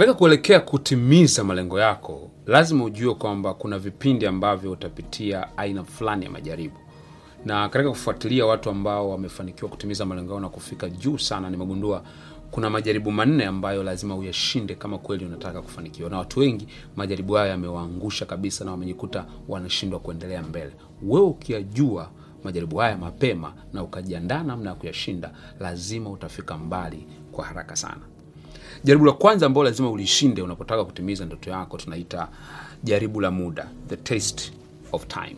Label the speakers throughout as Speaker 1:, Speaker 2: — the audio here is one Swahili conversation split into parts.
Speaker 1: Katika kuelekea kutimiza malengo yako, lazima ujue kwamba kuna vipindi ambavyo utapitia aina fulani ya majaribu. Na katika kufuatilia watu ambao wamefanikiwa kutimiza malengo yao na kufika juu sana, nimegundua kuna majaribu manne ambayo lazima uyashinde kama kweli unataka kufanikiwa. Na watu wengi majaribu hayo yamewaangusha kabisa na wamejikuta wanashindwa kuendelea mbele. Wewe ukiyajua majaribu haya mapema na ukajiandaa namna ya kuyashinda, lazima utafika mbali kwa haraka sana. Jaribu la kwanza ambalo lazima ulishinde unapotaka kutimiza ndoto yako tunaita jaribu la muda, the test of time.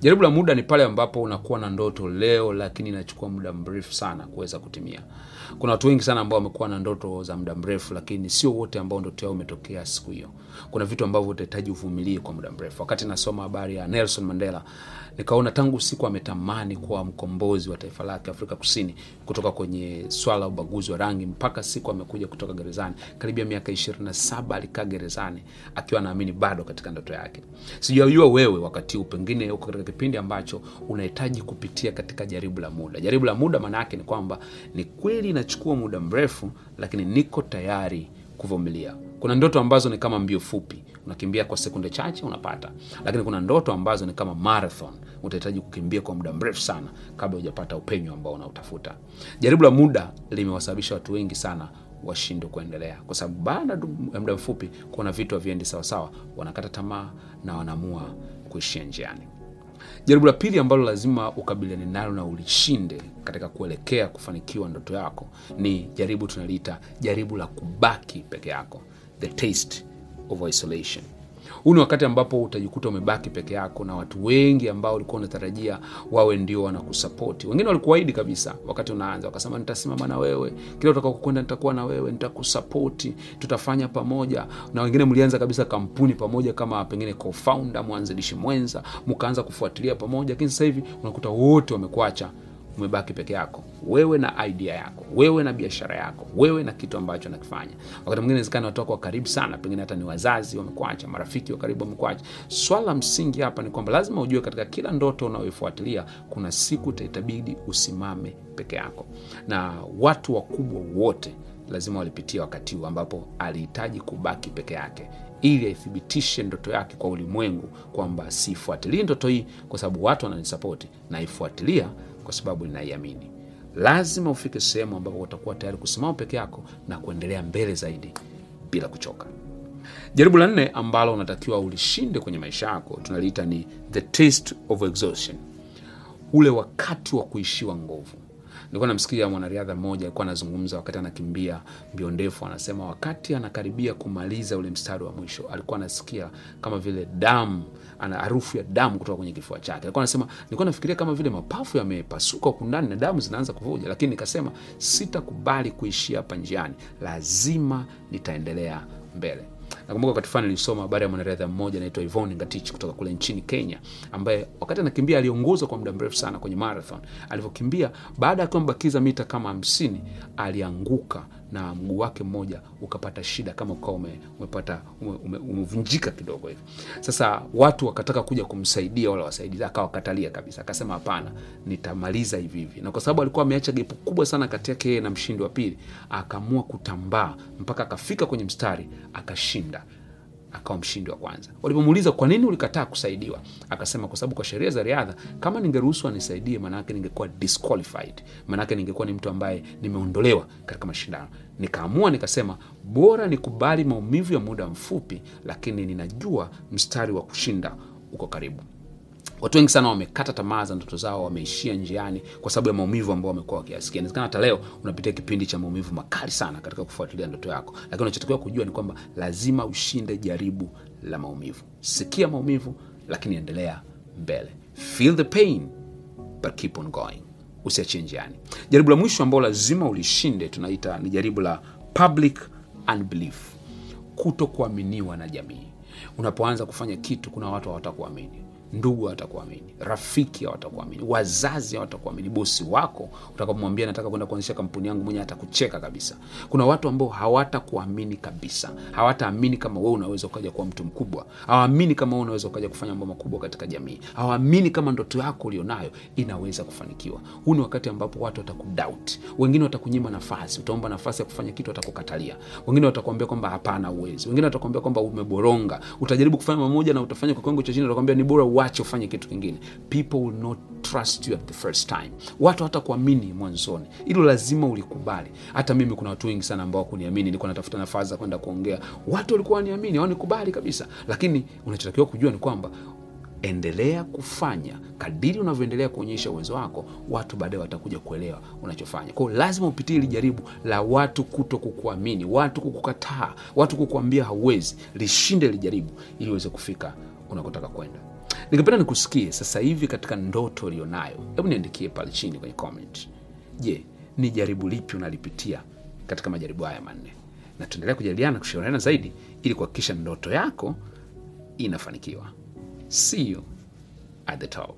Speaker 1: Jaribu la muda ni pale ambapo unakuwa na ndoto leo, lakini inachukua muda mrefu sana kuweza kutimia. Kuna watu wengi sana ambao wamekuwa na ndoto za muda mrefu, lakini sio wote ambao ndoto yao imetokea siku hiyo. Kuna vitu ambavyo utahitaji uvumilie kwa muda mrefu. Wakati nasoma habari ya Nelson Mandela, nikaona tangu siku ametamani kuwa mkombozi wa taifa lake Afrika Kusini kutoka kwenye swala la ubaguzi wa rangi mpaka siku amekuja kutoka gerezani. Karibia miaka 27 alikaa gerezani akiwa anaamini bado katika ndoto yake. Sijajua wewe wakati huu pengine uko katika kipindi ambacho unahitaji kupitia katika jaribu la muda. Jaribu la muda maana yake ni kwamba ni kweli inachukua muda mrefu, lakini niko tayari kuvumilia. Kuna ndoto ambazo ni kama mbio fupi, unakimbia kwa sekunde chache unapata, lakini kuna ndoto ambazo ni kama marathon, utahitaji kukimbia kwa muda mrefu sana kabla hujapata upenyo ambao unautafuta. Jaribu la muda limewasababisha watu wengi sana washindwe kuendelea, kwa sababu baada ya muda mfupi kuna vitu haviendi sawasawa, wanakata tamaa na wanaamua kuishia njiani. Jaribu la pili ambalo lazima ukabiliane nalo na ulishinde katika kuelekea kufanikiwa ndoto yako ni jaribu tunaliita jaribu la kubaki peke yako, the taste of isolation. Huu ni wakati ambapo utajikuta umebaki peke yako na watu wengi ambao ulikuwa unatarajia wawe ndio wanakusapoti. Wengine walikuahidi kabisa wakati unaanza, wakasema nitasimama na wewe, kila utakakokwenda nitakuwa na wewe, nitakusapoti, tutafanya pamoja. Na wengine mlianza kabisa kampuni pamoja, kama pengine co-founder, mwanzilishi mwenza, mkaanza kufuatilia pamoja, lakini sasa hivi unakuta wote wamekuacha umebaki peke yako, wewe na idea yako, wewe na biashara yako, wewe na kitu ambacho nakifanya. Wakati mwingine inawezekana watu karibu sana, pengine hata ni wazazi wamekuacha, marafiki wa karibu wamekuacha. Swala la msingi hapa ni kwamba lazima ujue katika kila ndoto unayoifuatilia kuna siku itabidi usimame peke yako, na watu wakubwa wote lazima walipitia wakati huu ambapo alihitaji kubaki peke yake ili aithibitishe ndoto yake kwa ulimwengu kwamba siifuatilii ndoto hii kwa sababu watu wananisapoti, naifuatilia kwa sababu ninaiamini. Lazima ufike sehemu ambapo utakuwa tayari kusimama peke yako na kuendelea mbele zaidi bila kuchoka. Jaribu la nne ambalo unatakiwa ulishinde kwenye maisha yako tunaliita ni the taste of exhaustion, ule wakati wa kuishiwa nguvu. Nilikuwa namsikia mwanariadha mmoja alikuwa anazungumza wakati anakimbia mbio ndefu, anasema wakati anakaribia kumaliza ule mstari wa mwisho alikuwa anasikia kama vile damu, ana harufu ya damu kutoka kwenye kifua chake. Alikuwa anasema nilikuwa nafikiria kama vile mapafu yamepasuka huku ndani na damu zinaanza kuvuja, lakini nikasema sitakubali kuishia hapa njiani, lazima nitaendelea mbele. Nakumbuka wakati fulani nilisoma habari ya mwanariadha mmoja anaitwa Yvonne Ngatich kutoka kule nchini Kenya, ambaye wakati anakimbia aliongoza kwa muda mrefu sana kwenye marathon. Alivyokimbia, baada ya akiwa mbakiza mita kama hamsini, alianguka na mguu wake mmoja ukapata shida kama ukawa ume, umevunjika ume, ume kidogo hivi. Sasa watu wakataka kuja kumsaidia, wala wasaidizi, akawakatalia kabisa, akasema hapana, nitamaliza hivi hivi. Na kwa sababu alikuwa ameacha gepu kubwa sana kati yake yeye na mshindi wa pili, akaamua kutambaa mpaka akafika kwenye mstari akashinda akawa mshindi wa kwanza. Walipomuuliza kwa nini ulikataa kusaidiwa, akasema kwa sababu kwa sheria za riadha, kama ningeruhusu anisaidie, maanake ningekuwa disqualified, maanake ningekuwa ni mtu ambaye nimeondolewa katika mashindano. Nikaamua nikasema, bora nikubali maumivu ya muda mfupi, lakini ninajua mstari wa kushinda uko karibu. Watu wengi sana wamekata tamaa za ndoto zao, wameishia njiani kwa sababu ya maumivu ambao wamekuwa wakiasikia. Inawezekana hata leo unapitia kipindi cha maumivu makali sana katika kufuatilia ndoto yako, lakini unachotakiwa kujua ni kwamba lazima ushinde jaribu la maumivu. Sikia maumivu, lakini endelea mbele. Feel the pain but keep on going, usiachie njiani. Jaribu la mwisho ambao lazima ulishinde tunaita ni jaribu la public unbelief, kuto kuaminiwa na jamii. Unapoanza kufanya kitu, kuna watu hawatakuamini ndugu hawatakuamini rafiki hawatakuamini wazazi hawatakuamini bosi wako utakapomwambia nataka kwenda kuanzisha kampuni yangu mwenyewe atakucheka kabisa. Kuna watu ambao hawatakuamini kabisa hawataamini kama wewe unaweza ukaja kuwa mtu mkubwa hawaamini kama wewe unaweza ukaja kufanya mambo makubwa katika jamii hawaamini kama ndoto yako ulionayo inaweza kufanikiwa. Huu ni wakati ambapo watu watakudoubt wengine watakunyima nafasi utaomba nafasi ya kufanya kitu watakukatalia. Wengine watakuambia kwamba hapana uwezi wengine watakuambia kwamba umeboronga utajaribu kufanya mamoja na utafanya kwa kiwango cha chini watakwambia ni bora uache ufanye kitu kingine. People will not trust you at the first time. Watu hawatakuamini mwanzoni. Hilo lazima ulikubali. Hata mimi kuna watu wengi sana ambao wakuniamini, nilikuwa natafuta nafasi za kwenda kuongea. Watu walikuwa waniamini hawanikubali kabisa. Lakini unachotakiwa kujua ni kwamba endelea kufanya. Kadiri unavyoendelea kuonyesha uwezo wako watu baadaye watakuja kuelewa unachofanya. Kwao lazima upitie hili jaribu la watu kuto kukuamini watu kukukataa watu kukuambia hauwezi lishinde hili ili uweze kufika unakotaka kwenda ningependa nikusikie sasa hivi katika ndoto ulionayo. Hebu niandikie pale chini kwenye comment. Je ni jaribu lipi unalipitia katika majaribu haya manne? Na tuendelea kujadiliana kushauriana zaidi ili kuhakikisha ndoto yako inafanikiwa. See you at the top